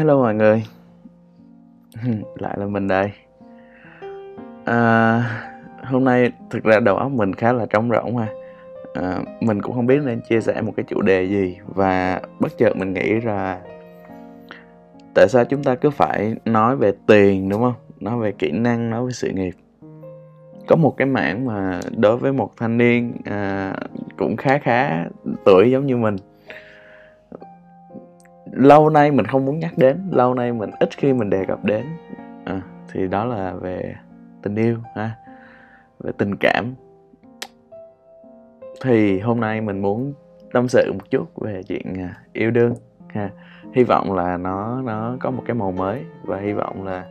Hello mọi người. Lại là mình đây. À, Hôm nay thực ra đầu óc mình khá là trống rỗng ha. À, Mình cũng không biết nên chia sẻ một cái chủ đề gì Và bất chợt mình nghĩ ra Tại sao chúng ta cứ phải nói về tiền đúng không? Nói về kỹ năng, nói về sự nghiệp. Có một cái mảng mà đối với một thanh niên à, cũng khá khá tuổi giống như mình lâu nay mình không muốn nhắc đến lâu nay mình ít khi mình đề cập đến. À, thì đó là về tình yêu ha về tình cảm. Thì hôm nay mình muốn tâm sự một chút về chuyện à, yêu đương ha. Hy vọng là nó nó có một cái màu mới và hy vọng là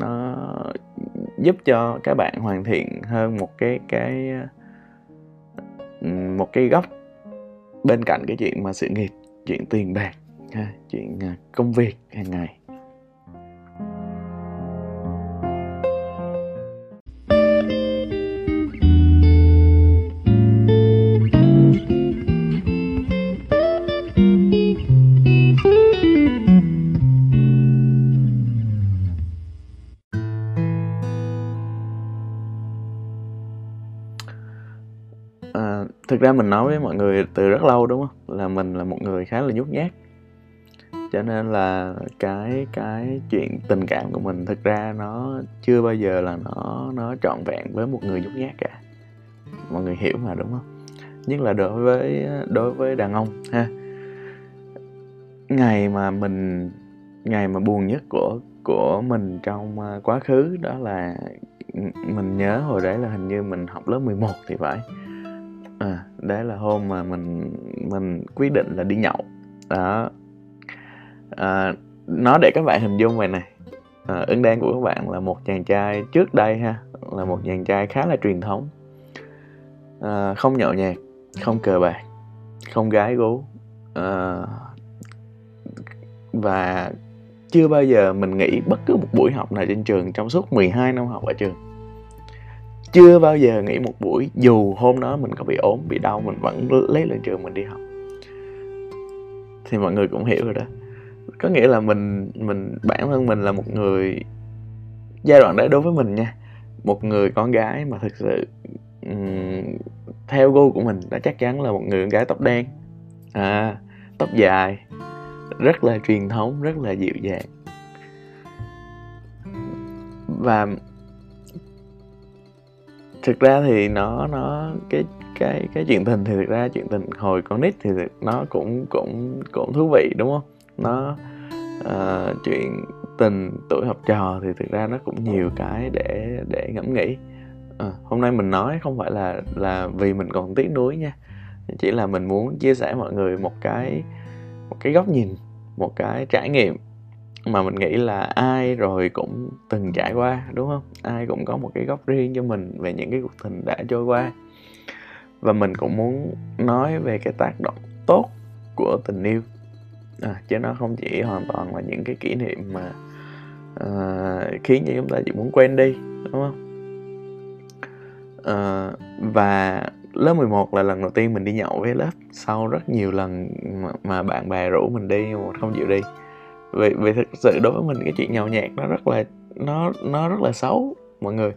nó giúp cho các bạn hoàn thiện hơn một cái cái à, một cái góc bên cạnh cái chuyện mà sự nghiệp chuyện tiền bạc ha, chuyện à, công việc hàng ngày. À, thực ra mình nói với mọi người từ rất lâu đúng không? Là mình là một người khá là nhút nhát. Cho nên là cái cái chuyện tình cảm của mình thực ra nó chưa bao giờ là nó nó trọn vẹn với một người nhút nhát cả. Mọi người hiểu mà, đúng không? Nhất là đối với đối với đàn ông, ha. Ngày mà mình, ngày mà buồn nhất của của mình trong à, quá khứ đó là ừ, mình nhớ hồi đấy là hình như mình học lớp 11 thì phải à đấy là hôm mà mình mình quyết định là đi nhậu. Đó. À, nó để các bạn hình dung vậy này. À, ứng đen của các bạn là một chàng trai trước đây ha là một chàng trai khá là truyền thống. À, không nhậu nhẹt không cờ bạc không gái gú. À, và chưa bao giờ mình nghĩ bất cứ một buổi học nào trên trường trong suốt 12 năm học ở trường chưa bao giờ nghĩ một buổi dù hôm đó mình có bị ốm bị đau mình vẫn lấy lên trường mình đi học. Thì mọi người cũng hiểu rồi đó. Có nghĩa là mình mình bản thân mình là một người giai đoạn đấy đối với mình nha. Một người con gái mà thực sự um, theo gu của mình đã chắc chắn là một người con gái tóc đen. À tóc dài rất là truyền thống rất là dịu dàng. Và thực ra thì nó nó cái cái cái chuyện tình thì thực ra chuyện tình hồi con nít thì nó cũng cũng cũng thú vị đúng không? Nó uh, chuyện tình tuổi học trò thì thực ra nó cũng nhiều cái để để ngẫm nghĩ. À, hôm nay mình nói không phải là là vì mình còn tiếc nuối nha. Chỉ là mình muốn chia sẻ mọi người một cái một cái góc nhìn một cái trải nghiệm mà mình nghĩ là ai rồi cũng từng trải qua đúng không? Ai cũng có một cái góc riêng cho mình về những cái cuộc tình đã trôi qua. Và mình cũng muốn nói về cái tác động tốt của tình yêu. À, chứ nó không chỉ hoàn toàn là những cái kỷ niệm mà uh, khiến cho chúng ta chỉ muốn quên đi đúng không? Uh, và lớp 11 là lần đầu tiên mình đi nhậu với lớp. Sau rất nhiều lần mà, mà bạn bè rủ mình đi mà không chịu đi vì vì thực sự đối với mình cái chuyện nhậu nhạt nó rất là nó nó rất là xấu mọi người.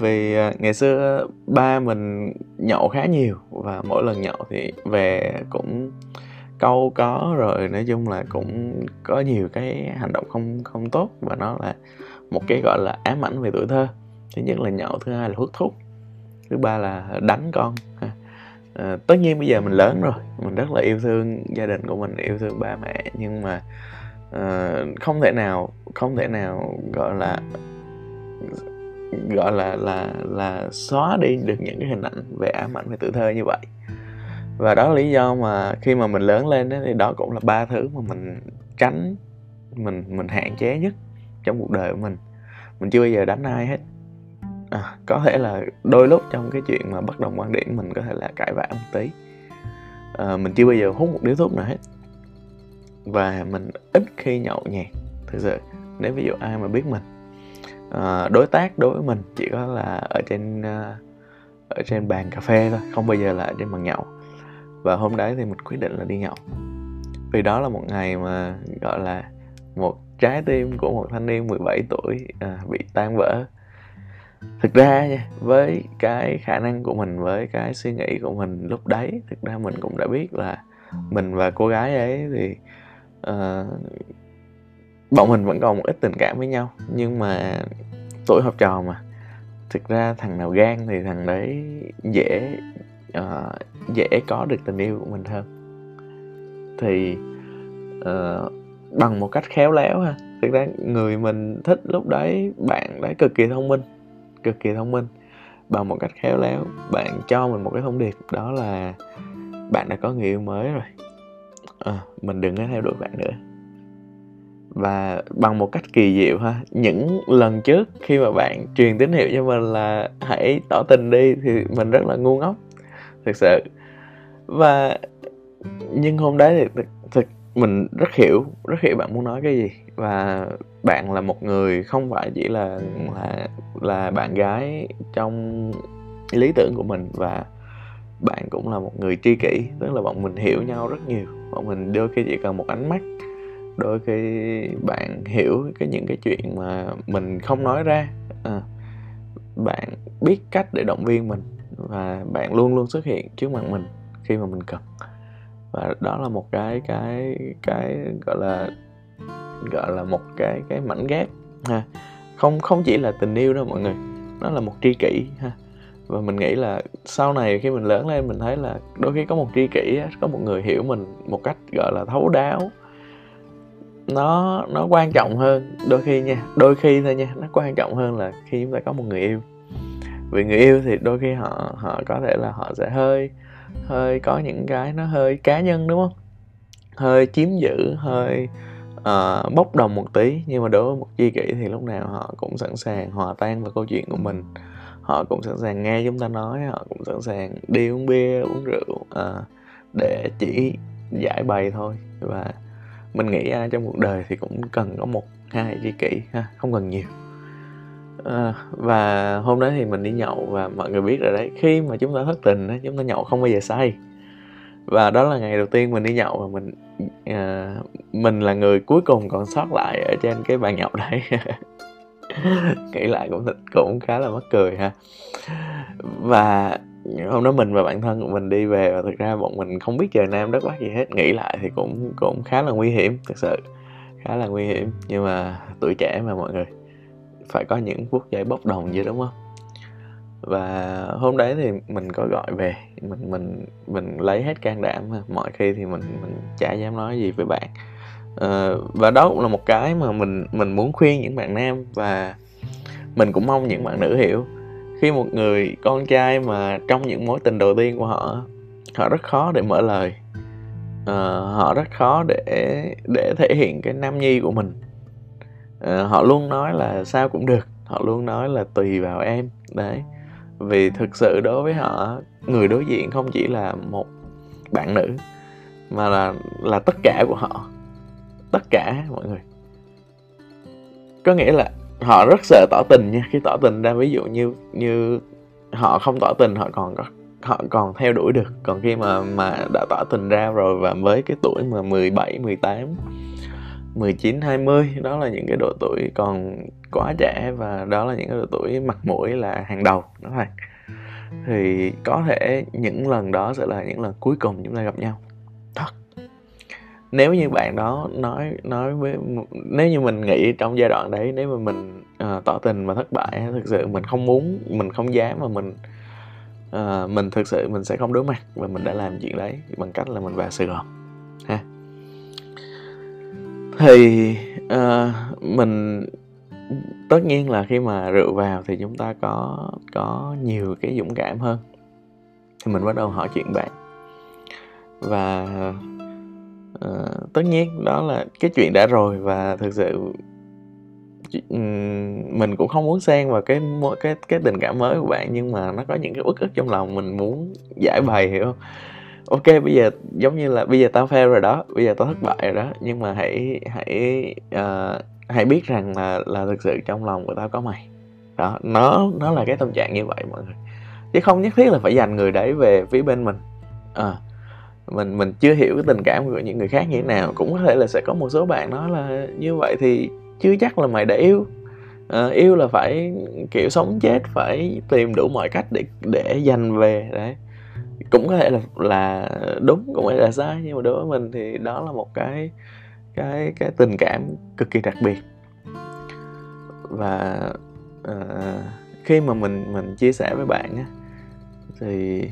Vì à, ngày xưa ba mình nhậu khá nhiều và mỗi lần nhậu thì về cũng câu có rồi nói chung là cũng có nhiều cái hành động không không tốt và nó là một cái gọi là ám ảnh về tuổi thơ. Thứ nhất là nhậu thứ hai là hút thuốc thứ ba là đánh con. À, tất nhiên bây giờ mình lớn rồi mình rất là yêu thương gia đình của mình yêu thương ba mẹ nhưng mà uh, không thể nào không thể nào gọi là gọi là là là xóa đi được những cái hình ảnh về ám ảnh về tuổi thơ như vậy. Và đó là lý do mà khi mà mình lớn lên đó, thì đó cũng là ba thứ mà mình tránh mình mình hạn chế nhất trong cuộc đời của mình. Mình chưa bao giờ đánh ai hết. À, có thể là đôi lúc trong cái chuyện mà bất đồng quan điểm mình có thể là cãi vã một tí. À, mình chưa bao giờ hút một điếu thuốc nào hết và mình ít khi nhậu nhẹt thực sự. Nếu ví dụ ai mà biết mình à, đối tác đối với mình chỉ có là ở trên ờ, ở trên bàn cà phê thôi không bao giờ là ở trên bàn nhậu. Và hôm đấy thì mình quyết định là đi nhậu. Vì đó là một ngày mà gọi là một trái tim của một thanh niên 17 tuổi à, bị tan vỡ. Thực ra nha với cái khả năng của mình với cái suy nghĩ của mình lúc đấy thực ra mình cũng đã biết là mình và cô gái ấy thì uh, bọn mình vẫn còn một ít tình cảm với nhau nhưng mà tuổi học trò mà. Thực ra thằng nào gan thì thằng đấy dễ uh, dễ có được tình yêu của mình hơn. Thì uh, bằng một cách khéo léo ha. Thực ra người mình thích lúc đấy bạn đấy cực kỳ thông minh cực kỳ thông minh. Bằng một cách khéo léo bạn cho mình một cái thông điệp đó là bạn đã có người yêu mới rồi à, mình đừng có theo đuổi bạn nữa. Và bằng một cách kỳ diệu ha những lần trước khi mà bạn truyền tín hiệu cho mình là hãy tỏ tình đi thì mình rất là ngu ngốc thực sự. Và nhưng hôm đấy thì thực, thực mình rất hiểu rất hiểu bạn muốn nói cái gì. Và bạn là một người không phải chỉ là là là bạn gái trong lý tưởng của mình và bạn cũng là một người tri kỷ tức là bọn mình hiểu nhau rất nhiều bọn mình đôi khi chỉ cần một ánh mắt đôi khi bạn hiểu cái những cái chuyện mà mình không nói ra. À, bạn biết cách để động viên mình và bạn luôn luôn xuất hiện trước mặt mình khi mà mình cần. Và đó là một cái cái cái gọi là gọi là một cái cái mảnh ghép ha. Không không chỉ là tình yêu đâu mọi người nó là một tri kỷ ha và mình nghĩ là sau này khi mình lớn lên mình thấy là đôi khi có một tri kỷ có một người hiểu mình một cách gọi là thấu đáo nó nó quan trọng hơn đôi khi nha đôi khi thôi nha nó quan trọng hơn là khi chúng ta có một người yêu. Vì người yêu thì đôi khi họ họ có thể là họ sẽ hơi hơi có những cái nó hơi cá nhân đúng không? Hơi chiếm giữ hơi uh, bốc đồng một tí nhưng mà đối với một chi kỷ thì lúc nào họ cũng sẵn sàng hòa tan vào câu chuyện của mình họ cũng sẵn sàng nghe chúng ta nói họ cũng sẵn sàng đi uống bia uống rượu à, để chỉ giải bày thôi. Và mình nghĩ ai trong cuộc đời thì cũng cần có một hai tri kỷ ha không cần nhiều. À, và hôm đó thì mình đi nhậu và mọi người biết rồi đấy khi mà chúng ta thất tình chúng ta nhậu không bao giờ say. Và đó là ngày đầu tiên mình đi nhậu và mình à, mình là người cuối cùng còn sót lại ở trên cái bàn nhậu đấy. nghĩ lại cũng cũng khá là mắc cười ha. Và hôm đó mình và bạn thân của mình đi về và thực ra bọn mình không biết trời nam đất bắc gì hết. Nghĩ lại thì cũng cũng khá là nguy hiểm, thực sự khá là nguy hiểm. Nhưng mà tuổi trẻ mà mọi người, phải có những phút giây bốc đồng gì đúng không? Và hôm đấy thì mình có gọi về, mình mình mình lấy hết can đảm mọi khi thì mình mình chả dám nói gì với bạn. Ờ, và đó cũng là một cái mà mình mình muốn khuyên những bạn nam và mình cũng mong những bạn nữ hiểu. Khi một người con trai mà trong những mối tình đầu tiên của họ họ rất khó để mở lời. À, họ rất khó để để thể hiện cái nam nhi của mình. À, họ luôn nói là sao cũng được họ luôn nói là tùy vào em đấy. Vì thực sự đối với họ người đối diện không chỉ là một bạn nữ mà là là tất cả của họ tất cả mọi người. Có nghĩa là họ rất sợ tỏ tình nha. Khi tỏ tình ra ví dụ như như họ không tỏ tình họ còn có họ còn theo đuổi được. Còn khi mà mà đã tỏ tình ra rồi và với cái tuổi mà 17, 18 19, 20 đó là những cái độ tuổi còn quá trẻ và đó là những cái độ tuổi mặt mũi là hàng đầu đúng không? thì có thể những lần đó sẽ là những lần cuối cùng chúng ta gặp nhau. Thật nếu như bạn đó nói nói với nếu như mình nghĩ trong giai đoạn đấy nếu mà mình uh, tỏ tình mà thất bại thực sự mình không muốn mình không dám mà mình uh, mình thực sự mình sẽ không đối mặt và mình đã làm chuyện đấy bằng cách là mình vào Sài Gòn ha. Thì uh, mình tất nhiên là khi mà rượu vào thì chúng ta có có nhiều cái dũng cảm hơn. Thì mình bắt đầu hỏi chuyện bạn và à, tất nhiên đó là cái chuyện đã rồi và thực sự mình cũng không muốn xen vào cái cái cái tình cảm mới của bạn nhưng mà nó có những cái uất ức trong lòng mình muốn giải bày hiểu không? Ok bây giờ giống như là bây giờ tao fail rồi đó bây giờ tao thất bại rồi đó nhưng mà hãy hãy uh, hãy biết rằng là là thực sự trong lòng của tao có mày. Đó nó nó là cái tâm trạng như vậy mọi người. Chứ không nhất thiết là phải dành người đấy về phía bên mình. À, mình mình chưa hiểu cái tình cảm của những người khác như thế nào. Cũng có thể là sẽ có một số bạn nói là như vậy thì chưa chắc là mày đã yêu. À, yêu là phải kiểu sống chết phải tìm đủ mọi cách để để giành về đấy. Cũng có thể là là đúng cũng có thể là sai nhưng mà đối với mình thì đó là một cái cái cái tình cảm cực kỳ đặc biệt. Và uh, khi mà mình mình chia sẻ với bạn á thì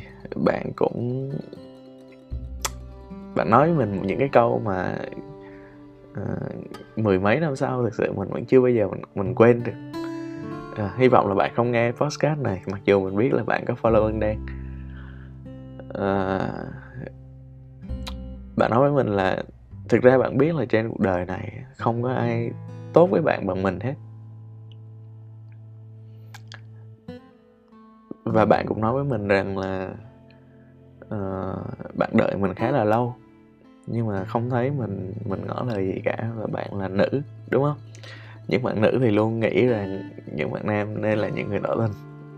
bạn cũng bạn nói với mình những cái câu mà uh, mười mấy năm sau thực sự mình vẫn chưa bao giờ mình mình quên được. À, hy vọng là bạn không nghe podcast này mặc dù mình biết là bạn có follow ơn đen. À, bạn nói với mình là thực ra bạn biết là trên cuộc đời này không có ai tốt với bạn bằng mình hết. Và bạn cũng nói với mình rằng là uh, bạn đợi mình khá là lâu nhưng mà không thấy mình mình ngỏ lời gì cả và bạn là nữ đúng không? Những bạn nữ thì luôn nghĩ rằng những bạn nam nên là những người tỏ tình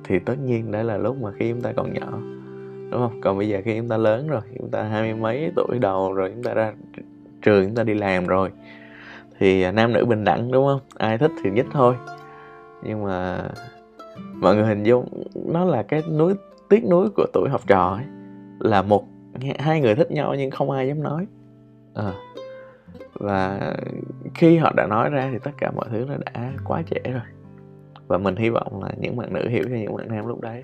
thì tất nhiên đấy là lúc mà khi chúng ta còn nhỏ đúng không? Còn bây giờ khi chúng ta lớn rồi chúng ta hai mươi mấy tuổi đầu rồi chúng ta ra trường chúng ta đi làm rồi thì à, nam nữ bình đẳng đúng không? Ai thích thì nhất thôi. Nhưng mà mọi người hình dung nó là cái núi tiếc núi của tuổi học trò ấy là một hai người thích nhau nhưng không ai dám nói. À. và khi họ đã nói ra thì tất cả mọi thứ nó đã quá trễ rồi. Và mình hy vọng là những bạn nữ hiểu cho những bạn nam lúc đấy.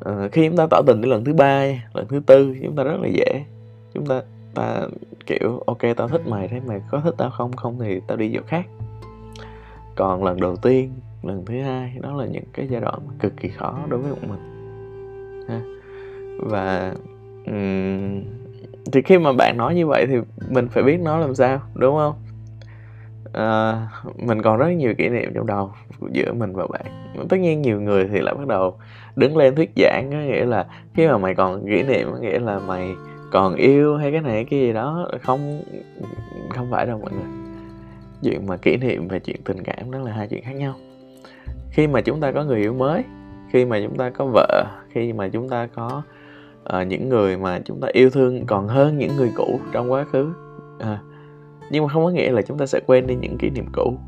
À, khi chúng ta tỏ tình đến lần thứ ba lần thứ tư chúng ta rất là dễ. Chúng ta ta kiểu ok tao thích mày thế mày có thích tao không? Không thì tao đi chỗ khác. Còn lần đầu tiên lần thứ hai đó là những cái giai đoạn cực kỳ khó đối với một mình. Ha và um, thì khi mà bạn nói như vậy thì mình phải biết nó làm sao đúng không? À, mình còn rất nhiều kỷ niệm trong đầu giữa mình và bạn. Tất nhiên nhiều người thì lại bắt đầu đứng lên thuyết giảng có nghĩa là khi mà mày còn kỷ niệm có nghĩa là mày còn yêu hay cái này cái gì đó không không phải đâu mọi người. Chuyện mà kỷ niệm và chuyện tình cảm đó là hai chuyện khác nhau. Khi mà chúng ta có người yêu mới khi mà chúng ta có vợ khi mà chúng ta có uh, những người mà chúng ta yêu thương còn hơn những người cũ trong quá khứ. À, nhưng mà không có nghĩa là chúng ta sẽ quên đi những kỷ niệm cũ.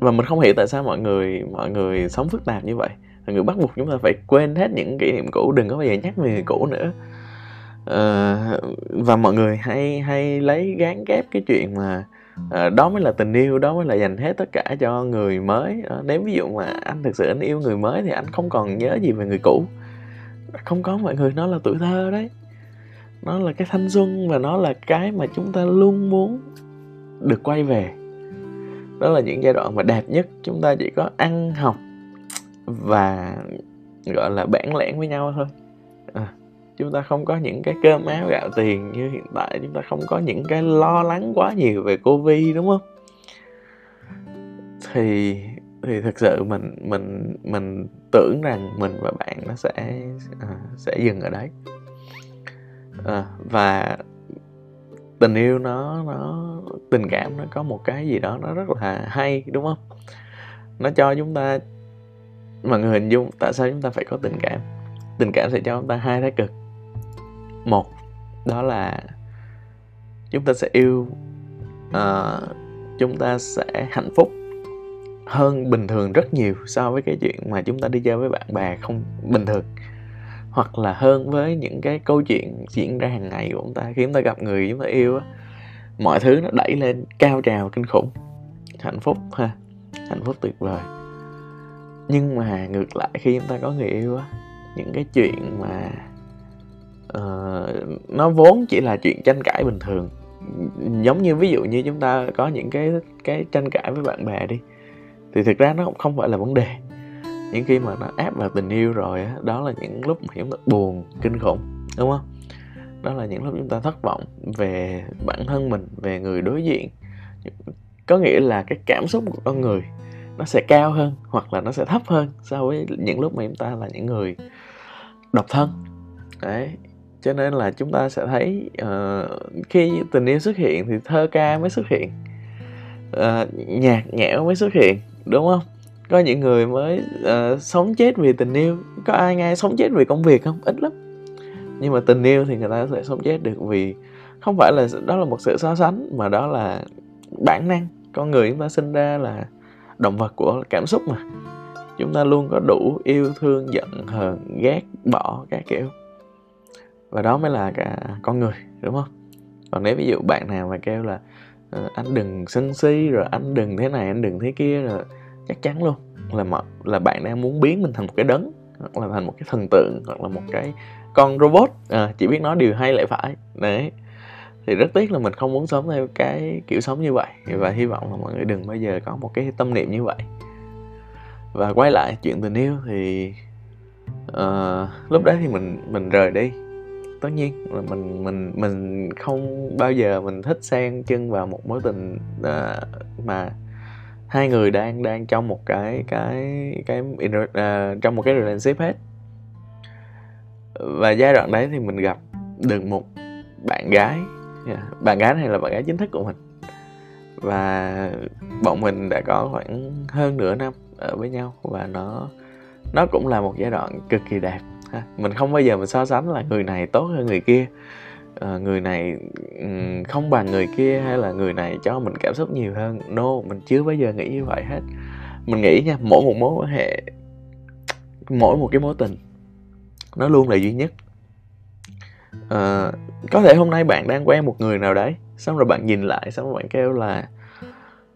Và mình không hiểu tại sao mọi người mọi người sống phức tạp như vậy. Mọi người bắt buộc chúng ta phải quên hết những kỷ niệm cũ đừng có bao giờ nhắc về người cũ nữa. À, và mọi người hay hay lấy gán ghép cái chuyện mà à, đó mới là tình yêu đó mới là dành hết tất cả cho người mới. À, nếu ví dụ mà anh thực sự anh yêu người mới thì anh không còn nhớ gì về người cũ không có mọi người nó là tuổi thơ đấy. Nó là cái thanh xuân và nó là cái mà chúng ta luôn muốn được quay về. Đó là những giai đoạn mà đẹp nhất chúng ta chỉ có ăn học và gọi là bản lẻn với nhau thôi. À, chúng ta không có những cái cơm áo gạo tiền như hiện tại. Chúng ta không có những cái lo lắng quá nhiều về covid đúng không? Thì thì thực sự mình mình mình tưởng rằng mình và bạn nó sẽ à, sẽ dừng ở đấy. À, và tình yêu nó nó tình cảm nó có một cái gì đó nó rất là hay đúng không? Nó cho chúng ta mọi người hình dung tại sao chúng ta phải có tình cảm. Tình cảm sẽ cho chúng ta hai thái cực. Một đó là chúng ta sẽ yêu uh, chúng ta sẽ hạnh phúc hơn bình thường rất nhiều so với cái chuyện mà chúng ta đi chơi với bạn bè không bình thường. Hoặc là hơn với những cái câu chuyện diễn ra hàng ngày của chúng ta khi chúng ta gặp người chúng ta yêu á mọi thứ nó đẩy lên cao trào kinh khủng. Hạnh phúc ha hạnh phúc tuyệt vời. Nhưng mà ngược lại khi chúng ta có người yêu á những cái chuyện mà uh, nó vốn chỉ là chuyện tranh cãi bình thường. Giống như ví dụ như chúng ta có những cái cái tranh cãi với bạn bè đi thì thực ra nó không phải là vấn đề. Những khi mà nó áp vào tình yêu rồi á đó là những lúc mà chúng ta buồn kinh khủng đúng không? Đó là những lúc chúng ta thất vọng về bản thân mình về người đối diện. Có nghĩa là cái cảm xúc của con người nó sẽ cao hơn hoặc là nó sẽ thấp hơn so với những lúc mà chúng ta là những người độc thân. Đấy cho nên là chúng ta sẽ thấy uh, khi tình yêu xuất hiện thì thơ ca mới xuất hiện uh, nhạc nhẽo mới xuất hiện đúng không? Có những người mới uh, sống chết vì tình yêu. Có ai ngay sống chết vì công việc không? Ít lắm. Nhưng mà tình yêu thì người ta sẽ sống chết được vì không phải là đó là một sự so sánh mà đó là bản năng. Con người chúng ta sinh ra là động vật của cảm xúc mà. Chúng ta luôn có đủ yêu thương giận hờn ghét bỏ các kiểu. Và đó mới là cả con người đúng không? Còn nếu ví dụ bạn nào mà kêu là Ờ, anh đừng sân si rồi anh đừng thế này anh đừng thế kia rồi chắc chắn luôn là mà, là bạn đang muốn biến mình thành một cái đấng hoặc là thành một cái thần tượng hoặc là một cái con robot. À, chỉ biết nói điều hay lại phải. Đấy. Thì rất tiếc là mình không muốn sống theo cái kiểu sống như vậy. Và hy vọng là mọi người đừng bao giờ có một cái tâm niệm như vậy. Và quay lại chuyện tình yêu thì uh, lúc đấy thì mình mình rời đi tất nhiên là mình mình mình không bao giờ mình thích xen chân vào một mối tình à, mà hai người đang đang trong một cái cái cái uh, trong một cái relationship hết và giai đoạn đấy thì mình gặp được một bạn gái yeah. bạn gái này là bạn gái chính thức của mình và bọn mình đã có khoảng hơn nửa năm ở với nhau và nó nó cũng là một giai đoạn cực kỳ đẹp mình không bao giờ mình so sánh là người này tốt hơn người kia. À, người này không bằng người kia hay là người này cho mình cảm xúc nhiều hơn. No mình chưa bao giờ nghĩ như vậy hết. Mình nghĩ nha mỗi một mối quan hệ mỗi một cái mối tình nó luôn là duy nhất. À, có thể hôm nay bạn đang quen một người nào đấy xong rồi bạn nhìn lại xong rồi bạn kêu là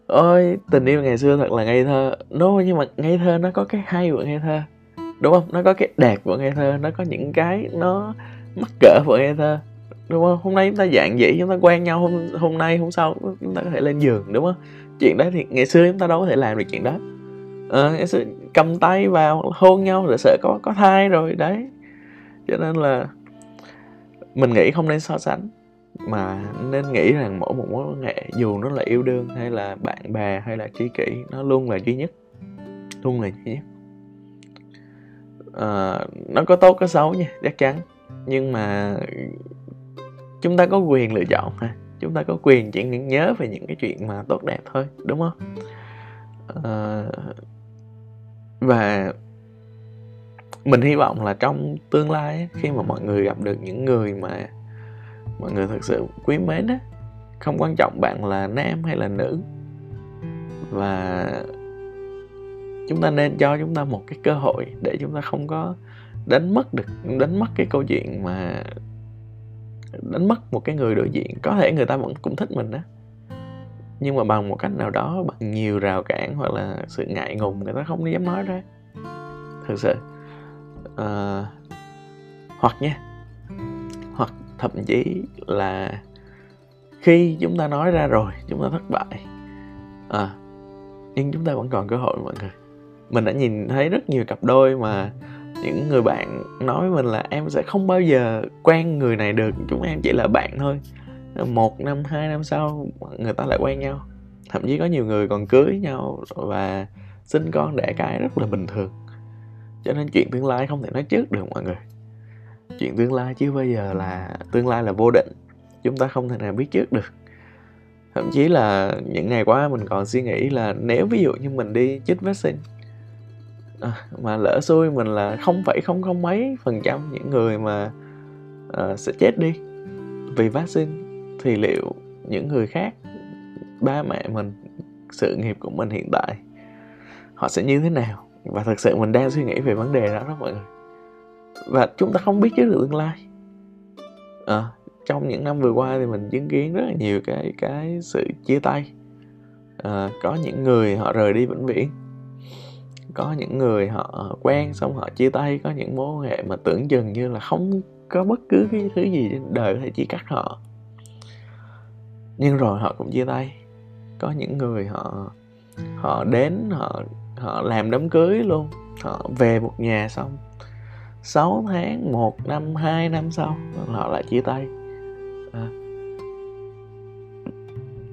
ôi tình yêu ngày xưa thật là ngây thơ. No nhưng mà ngây thơ nó có cái hay của ngây thơ đúng không? Nó có cái đẹp của ngây thơ nó có những cái nó mắc cỡ của ngây thơ đúng không? Hôm nay chúng ta dạng dĩ chúng ta quen nhau hôm hôm nay hôm sau chúng ta có thể lên giường đúng không? Chuyện đó thì ngày xưa chúng ta đâu có thể làm được chuyện đó. À, ngày xưa cầm tay vào hôn nhau rồi sợ có có thai rồi đấy. Cho nên là mình nghĩ không nên so sánh mà nên nghĩ rằng mỗi một mối quan hệ dù nó là yêu đương hay là bạn bè hay là tri kỷ nó luôn là duy nhất luôn là duy nhất à, nó có tốt có xấu nha chắc chắn. Nhưng mà chúng ta có quyền lựa chọn ha chúng ta có quyền chỉ nhớ về những cái chuyện mà tốt đẹp thôi đúng không? À, và mình hy vọng là trong tương lai khi mà mọi người gặp được những người mà mọi người thật sự quý mến á không quan trọng bạn là nam hay là nữ. Và chúng ta nên cho chúng ta một cái cơ hội để chúng ta không có đánh mất được đánh mất cái câu chuyện mà đánh mất một cái người đối diện. Có thể người ta vẫn cũng thích mình đó nhưng mà bằng một cách nào đó bằng nhiều rào cản hoặc là sự ngại ngùng người ta không dám nói ra. Thực sự à, hoặc nha hoặc thậm chí là khi chúng ta nói ra rồi chúng ta thất bại. À, nhưng chúng ta vẫn còn cơ hội mọi người mình đã nhìn thấy rất nhiều cặp đôi mà những người bạn nói với mình là em sẽ không bao giờ quen người này được chúng em chỉ là bạn thôi. Một năm hai năm sau người ta lại quen nhau. Thậm chí có nhiều người còn cưới nhau và sinh con đẻ cái rất là bình thường. Cho nên chuyện tương lai không thể nói trước được mọi người. Chuyện tương lai chưa bao giờ là tương lai là vô định. Chúng ta không thể nào biết trước được. Thậm chí là những ngày qua mình còn suy nghĩ là nếu ví dụ như mình đi chích vaccine à, mà lỡ xui mình là không phải không không mấy phần trăm những người mà uh, sẽ chết đi. Vì vaccine thì liệu những người khác ba mẹ mình sự nghiệp của mình hiện tại họ sẽ như thế nào? Và thật sự mình đang suy nghĩ về vấn đề đó đó mọi người. Và chúng ta không biết trước được tương lai. À, trong những năm vừa qua thì mình chứng kiến rất là nhiều cái cái sự chia tay. À, có những người họ rời đi vĩnh viễn có những người họ quen xong họ chia tay có những mối quan hệ mà tưởng chừng như là không có bất cứ cái thứ gì trên đời có thể chia cắt họ. Nhưng rồi họ cũng chia tay. Có những người họ họ đến họ họ làm đám cưới luôn. Họ về một nhà xong 6 tháng, 1 năm, 2 năm sau họ lại chia tay. À.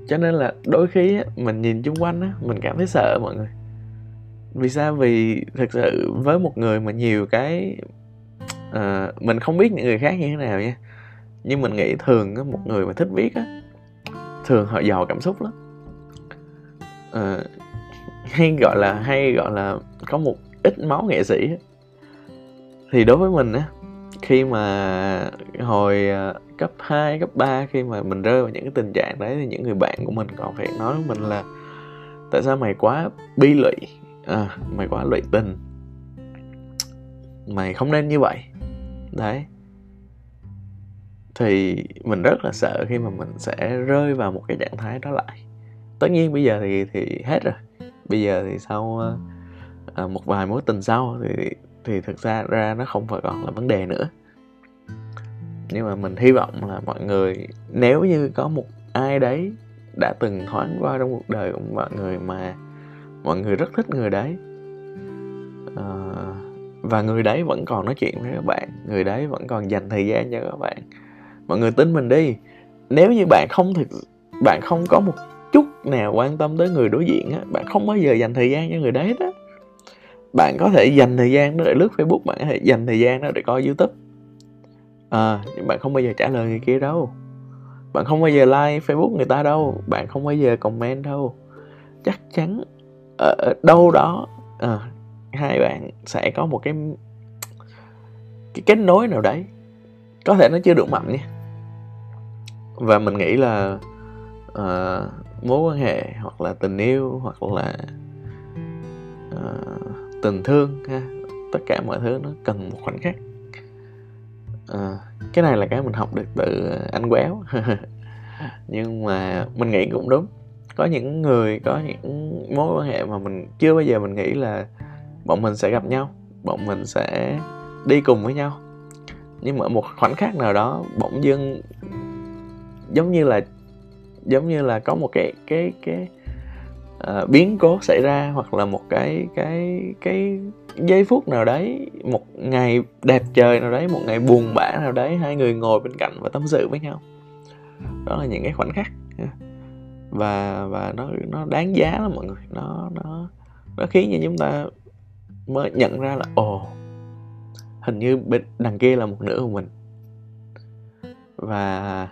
cho nên là đôi khi mình nhìn chung quanh á, mình cảm thấy sợ mọi người vì sao? Vì thực sự với một người mà nhiều cái uh, mình không biết những người khác như thế nào nha. Nhưng mình nghĩ thường á, một người mà thích viết á thường họ giàu cảm xúc lắm. Uh, hay gọi là hay gọi là có một ít máu nghệ sĩ á. Thì đối với mình á khi mà hồi ờ, cấp 2, cấp 3 khi mà mình rơi vào những cái tình trạng đấy thì những người bạn của mình còn phải nói với mình là tại sao mày quá bi lụy? À, mày quá lụy tình. Mày không nên như vậy. Đấy. Thì mình rất là sợ khi mà mình sẽ rơi vào một cái trạng thái đó lại. Tất nhiên bây giờ thì thì hết rồi. Bây giờ thì sau à, một vài mối tình sau thì thì thực ra ra nó không phải còn là vấn đề nữa. Nhưng mà mình hy vọng là mọi người nếu như có một ai đấy đã từng thoáng qua trong cuộc đời của mọi người mà mọi người rất thích người đấy. À, và người đấy vẫn còn nói chuyện với các bạn. Người đấy vẫn còn dành thời gian cho các bạn. Mọi người tin mình đi. Nếu như bạn không thực bạn không có một chút nào quan tâm tới người đối diện á bạn không bao giờ dành thời gian cho người đấy đó bạn có thể dành thời gian đó để lướt facebook bạn có thể dành thời gian đó để coi youtube. À, nhưng bạn không bao giờ trả lời người kia đâu. Bạn không bao giờ like facebook người ta đâu. Bạn không bao giờ comment đâu. Chắc chắn ở đâu đó à, hai bạn sẽ có một cái cái kết nối nào đấy. Có thể nó chưa được mạnh nha. Và mình nghĩ là uh, mối quan hệ hoặc là tình yêu hoặc là uh, tình thương ha tất cả mọi thứ nó cần một khoảnh khắc. À, cái này là cái mình học được từ anh quéo. Nhưng mà mình nghĩ cũng đúng có những người có những mối quan hệ mà mình chưa bao giờ mình nghĩ là bọn mình sẽ gặp nhau bọn mình sẽ đi cùng với nhau. Nhưng mà một khoảnh khắc nào đó bỗng dưng giống như là giống như là có một cái cái cái uh, biến cố xảy ra hoặc là một cái cái cái giây phút nào đấy một ngày đẹp trời nào đấy một ngày buồn bã nào đấy hai người ngồi bên cạnh và tâm sự với nhau. Đó là những cái khoảnh khắc và và nó nó đáng giá lắm mọi người. Nó nó nó khiến cho chúng ta mới nhận ra là ồ hình như bên đằng kia là một nửa của mình. Và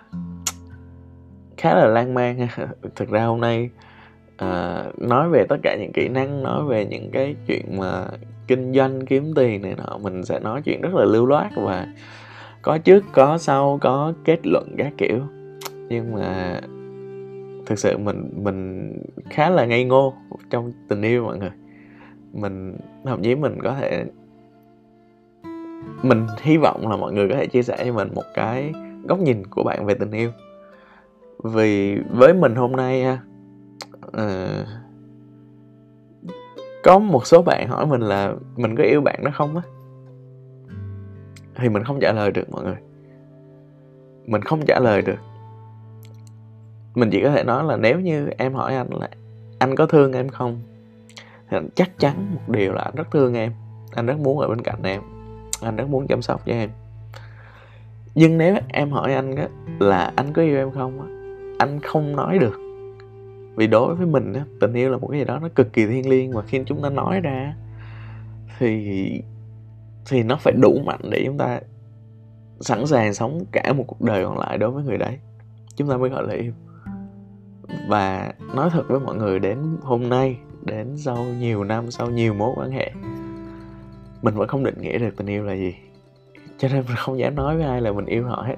khá là lan man. Thực ra hôm nay à, nói về tất cả những kỹ năng nói về những cái chuyện mà kinh doanh kiếm tiền này nọ mình sẽ nói chuyện rất là lưu loát và có trước có sau có kết luận các kiểu. Nhưng mà thực sự mình mình khá là ngây ngô trong tình yêu mọi người. Mình thậm chí mình có thể mình hy vọng là mọi người có thể chia sẻ cho mình một cái góc nhìn của bạn về tình yêu. Vì với mình hôm nay uh, có một số bạn hỏi mình là mình có yêu bạn đó không á? Thì mình không trả lời được mọi người. Mình không trả lời được mình chỉ có thể nói là nếu như em hỏi anh là anh có thương em không, thì anh chắc chắn một điều là anh rất thương em, anh rất muốn ở bên cạnh em, anh rất muốn chăm sóc cho em. Nhưng nếu em hỏi anh á, là anh có yêu em không á, anh không nói được. Vì đối với mình á, tình yêu là một cái gì đó nó cực kỳ thiêng liêng, và khi chúng ta nói ra thì thì nó phải đủ mạnh để chúng ta sẵn sàng sống cả một cuộc đời còn lại đối với người đấy. Chúng ta mới gọi là yêu và nói thật với mọi người, đến hôm nay, đến sau nhiều năm, sau nhiều mối quan hệ, mình vẫn không định nghĩa được tình yêu là gì. Cho nên mình không dám nói với ai là mình yêu họ hết.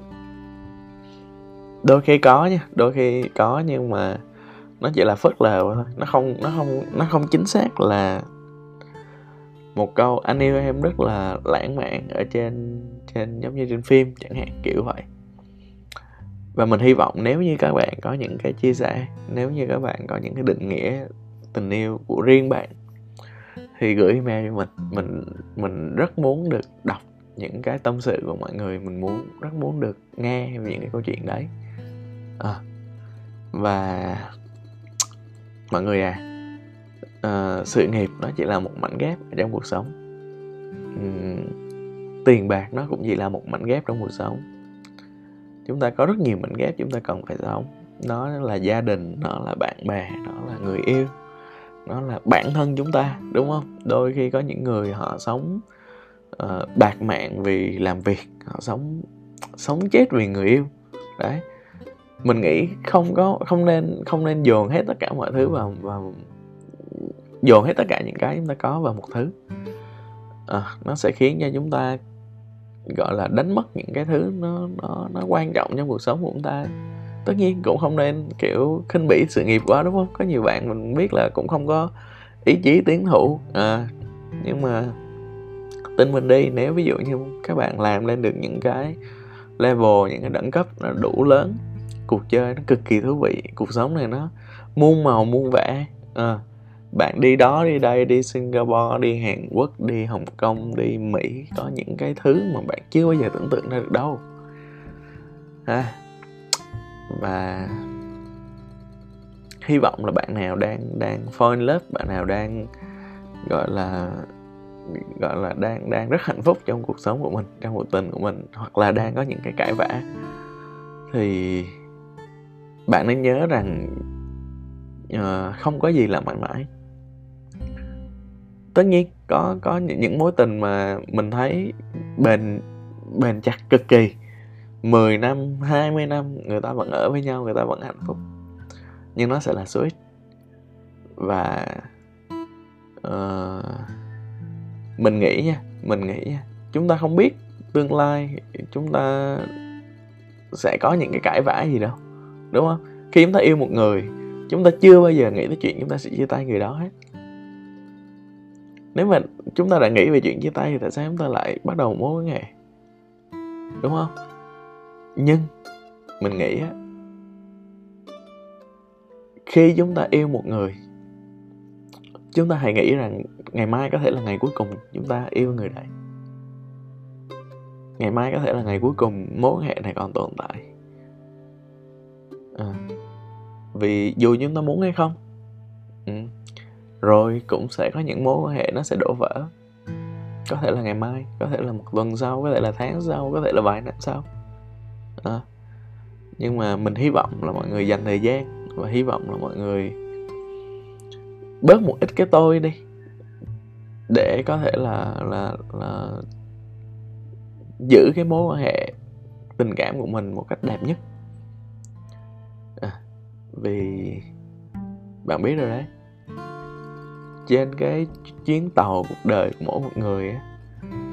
Đôi khi có nha, đôi khi có nhưng mà nó chỉ là phớt lờ thôi. Nó không nó không nó không chính xác là một câu anh yêu em rất là lãng mạn ở trên trên, giống như trên phim chẳng hạn, kiểu vậy và mình hy vọng nếu như các bạn có những cái chia sẻ nếu như các bạn có những cái định nghĩa tình yêu của riêng bạn thì gửi email cho mình. Mình mình rất muốn được đọc những cái tâm sự của mọi người. Mình muốn rất muốn được nghe những cái câu chuyện đấy. À, và mọi người à uh, sự nghiệp nó chỉ là một mảnh ghép ở trong cuộc sống. Uhm, tiền bạc nó cũng chỉ là một mảnh ghép trong cuộc sống chúng ta có rất nhiều mảnh ghép chúng ta cần phải sống. Nó là gia đình nó là bạn bè nó là người yêu nó là bản thân chúng ta đúng không? Đôi khi có những người họ sống uh, bạc mạng vì làm việc họ sống sống chết vì người yêu. Đấy. Mình nghĩ không có không nên không nên dồn hết tất cả mọi thứ vào vào dồn hết tất cả những cái chúng ta có vào một thứ. À, nó sẽ khiến cho chúng ta gọi là đánh mất những cái thứ nó nó nó quan trọng trong cuộc sống của chúng ta. Tất nhiên cũng không nên kiểu khinh bỉ sự nghiệp quá đúng không? Có nhiều bạn mình biết là cũng không có ý chí tiến thủ à, nhưng mà tin mình đi nếu ví dụ như các bạn làm lên được những cái level những cái đẳng cấp nó đủ lớn cuộc chơi nó cực kỳ thú vị cuộc sống này nó muôn màu muôn vẻ à, bạn đi đó đi đây đi Singapore đi Hàn Quốc đi Hồng Kông đi Mỹ có những cái thứ mà bạn chưa bao giờ tưởng tượng ra được đâu. À, và hy vọng là bạn nào đang đang fall in love bạn nào đang gọi là gọi là đang đang rất hạnh phúc trong cuộc sống của mình trong cuộc tình của mình hoặc là đang có những cái cãi vã thì bạn nên nhớ rằng uh, không có gì là mãi mãi tất nhiên có có những mối tình mà mình thấy bền bền chặt cực kỳ 10 năm, 20 năm người ta vẫn ở với nhau, người ta vẫn hạnh phúc. Nhưng nó sẽ là số ít. Và uh, mình nghĩ nha, mình nghĩ nha, chúng ta không biết tương lai chúng ta sẽ có những cái cãi vã gì đâu. Đúng không? Khi chúng ta yêu một người, chúng ta chưa bao giờ nghĩ tới chuyện chúng ta sẽ chia tay người đó hết nếu mà chúng ta đã nghĩ về chuyện chia tay thì tại sao chúng ta lại bắt đầu một mối quan hệ? Đúng không? Nhưng mình nghĩ á khi chúng ta yêu một người chúng ta hãy nghĩ rằng ngày mai có thể là ngày cuối cùng chúng ta yêu người này. Ngày mai có thể là ngày cuối cùng mối quan hệ này còn tồn tại. À, vì dù chúng ta muốn hay không ừ, rồi cũng sẽ có những mối quan hệ nó sẽ đổ vỡ. Có thể là ngày mai có thể là một tuần sau có thể là tháng sau có thể là vài năm sau. À, nhưng mà mình hy vọng là mọi người dành thời gian và hy vọng là mọi người bớt một ít cái tôi đi để có thể là là là giữ cái mối quan hệ tình cảm của mình một cách đẹp nhất. À, vì bạn biết rồi đấy trên cái chuyến tàu cuộc đời của mỗi một người á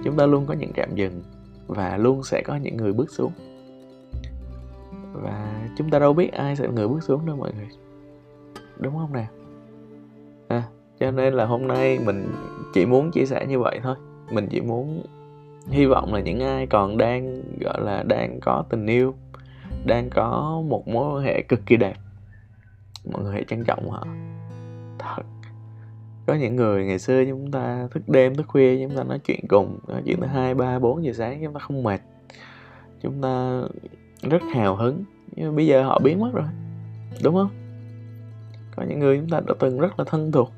chúng ta luôn có những trạm dừng và luôn sẽ có những người bước xuống. Và chúng ta đâu biết ai sẽ là người bước xuống đâu mọi người. Đúng không nào à, cho nên là hôm nay mình chỉ muốn chia sẻ như vậy thôi. Mình chỉ muốn hy vọng là những ai còn đang gọi là đang có tình yêu đang có một mối quan hệ cực kỳ đẹp mọi người hãy trân trọng họ. Thật có những người ngày xưa chúng ta thức đêm thức khuya chúng ta nói chuyện cùng nói chuyện tới hai ba bốn giờ sáng chúng ta không mệt. Chúng ta rất hào hứng. Nhưng bây giờ họ biến mất rồi đúng không? Có những người chúng ta đã từng rất là thân thuộc.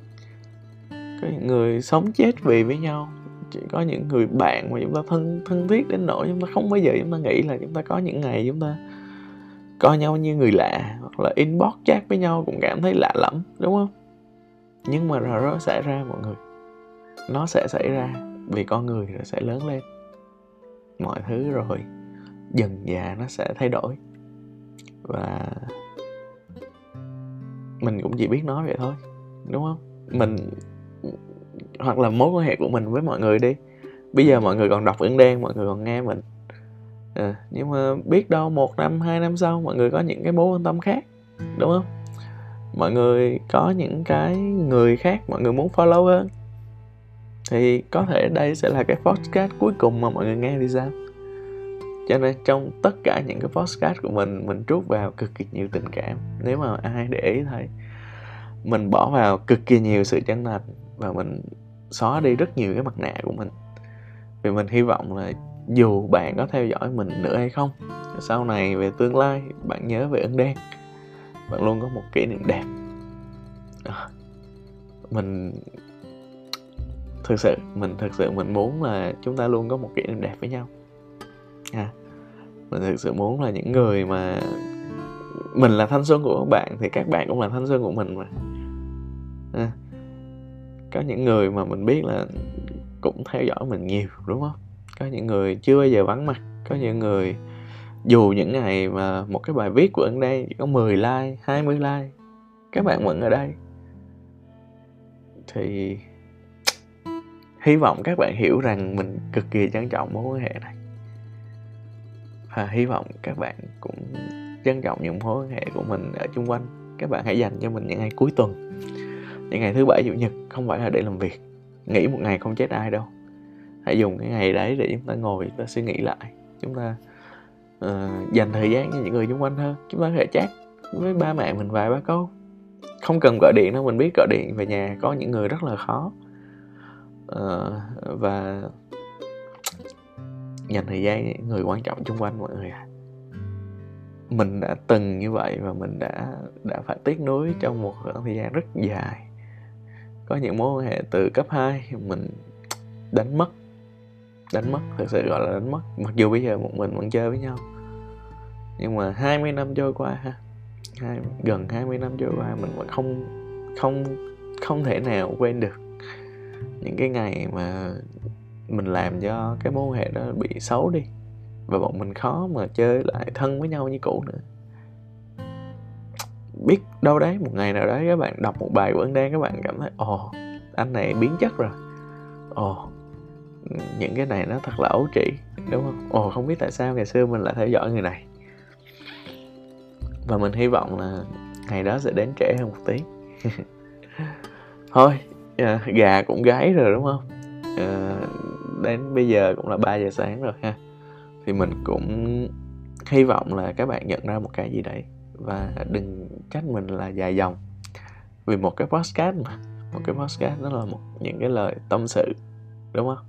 Có những người sống chết vì với nhau. Chỉ có những người bạn mà chúng ta thân thân thiết đến nỗi chúng ta không bao giờ chúng ta nghĩ là chúng ta có những ngày chúng ta coi nhau như người lạ hoặc là inbox chat với nhau cũng cảm thấy lạ lẫm đúng không nhưng mà rồi nó xảy ra mọi người. Nó sẽ xảy ra vì con người nó sẽ lớn lên. Mọi thứ rồi dần dà nó sẽ thay đổi. Và mình cũng chỉ biết nói vậy thôi đúng không? Mình hoặc là mối quan hệ của mình với mọi người đi. Bây giờ mọi người còn đọc ứng đen mọi người còn nghe mình. À, nhưng mà biết đâu một năm hai năm sau mọi người có những cái mối quan tâm khác đúng không? Mọi người, có những cái người khác mọi người muốn follow hơn. Thì có thể đây sẽ là cái podcast cuối cùng mà mọi người nghe thì sao? Cho nên trong tất cả những cái podcast của mình mình trút vào cực kỳ nhiều tình cảm. Nếu mà ai để ý thấy, mình bỏ vào cực kỳ nhiều sự chân thành và mình xóa đi rất nhiều cái mặt nạ của mình. Vì mình hy vọng là dù bạn có theo dõi mình nữa hay không, sau này về tương lai bạn nhớ về ấn đen bạn luôn có một kỷ niệm đẹp. À, mình thực sự mình thực sự mình muốn là chúng ta luôn có một kỷ niệm đẹp với nhau. À, mình thực sự muốn là những người mà mình là thanh xuân của các bạn thì các bạn cũng là thanh xuân của mình mà. À, có những người mà mình biết là cũng theo dõi mình nhiều đúng không? Có những người chưa bao giờ vắng mặt có những người dù những ngày mà một cái bài viết của anh đây chỉ có 10 like, 20 like các bạn vẫn ở đây. Thì hy vọng các bạn hiểu rằng mình cực kỳ trân trọng mối quan hệ này. Và hy vọng các bạn cũng trân trọng những mối quan hệ của mình ở chung quanh. Các bạn hãy dành cho mình những ngày cuối tuần những ngày thứ bảy chủ nhật không phải là để làm việc. Nghỉ một ngày không chết ai đâu. Hãy dùng cái ngày đấy để chúng ta ngồi chúng ta suy nghĩ lại. Chúng ta uh, dành thời gian cho những người xung quanh hơn. Chúng ta có thể chat với ba mẹ mình vài ba câu không cần gọi điện đâu mình biết gọi điện về nhà có những người rất là khó. Uh, và dành thời gian những người quan trọng xung quanh mọi người ạ. Mình đã từng như vậy và mình đã đã phải tiếc nuối trong một khoảng thời gian rất dài. Có những mối quan hệ từ cấp 2 mình đánh mất đánh mất thực sự gọi là đánh mất. Mặc dù bây giờ một mình vẫn chơi với nhau nhưng mà 20 năm trôi qua ha. Hai, gần 20 năm trôi qua mình vẫn không không không thể nào quên được những cái ngày mà mình làm cho cái mối hệ đó bị xấu đi. Và bọn mình khó mà chơi lại thân với nhau như cũ nữa. Biết đâu đấy một ngày nào đấy các bạn đọc một bài của anh đen các bạn cảm thấy ồ anh này biến chất rồi. Ồ những cái này nó thật là ấu trĩ. Đúng không? Ồ không biết tại sao ngày xưa mình lại theo dõi người này và mình hy vọng là ngày đó sẽ đến trễ hơn một tí. Thôi à, gà cũng gáy rồi đúng không? À, đến bây giờ cũng là 3 giờ sáng rồi ha. Thì mình cũng hy vọng là các bạn nhận ra một cái gì đấy. Và đừng trách mình là dài dòng. Vì một cái podcast mà. Một cái podcast nó là một những cái lời tâm sự đúng không?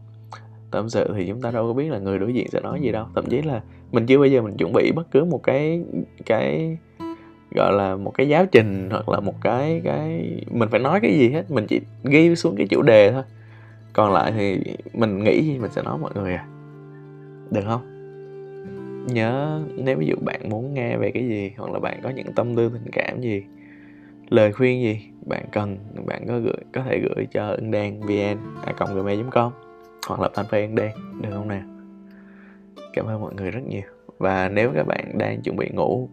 Tâm sự thì chúng ta đâu có biết là người đối diện sẽ nói gì đâu. Thậm chí là mình chưa bao giờ mình chuẩn bị bất cứ một cái cái, gọi là, một cái giáo trình hoặc là một cái cái, mình phải nói cái gì hết, mình chỉ ghi xuống cái chủ đề thôi. Còn lại thì mình nghĩ gì mình sẽ nói mọi người à. Được không? Nhớ, nếu ví dụ bạn muốn nghe về cái gì hoặc là bạn có những tâm tư, tình cảm gì, lời khuyên gì bạn cần, bạn có gửi, có thể gửi cho ưng đen vn a gmail com hoặc là fanpage ưng đen được không nào? cảm ơn mọi người rất nhiều. Và nếu các bạn đang chuẩn bị ngủ,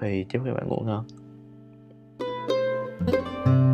thì chúc các bạn ngủ ngon. thank you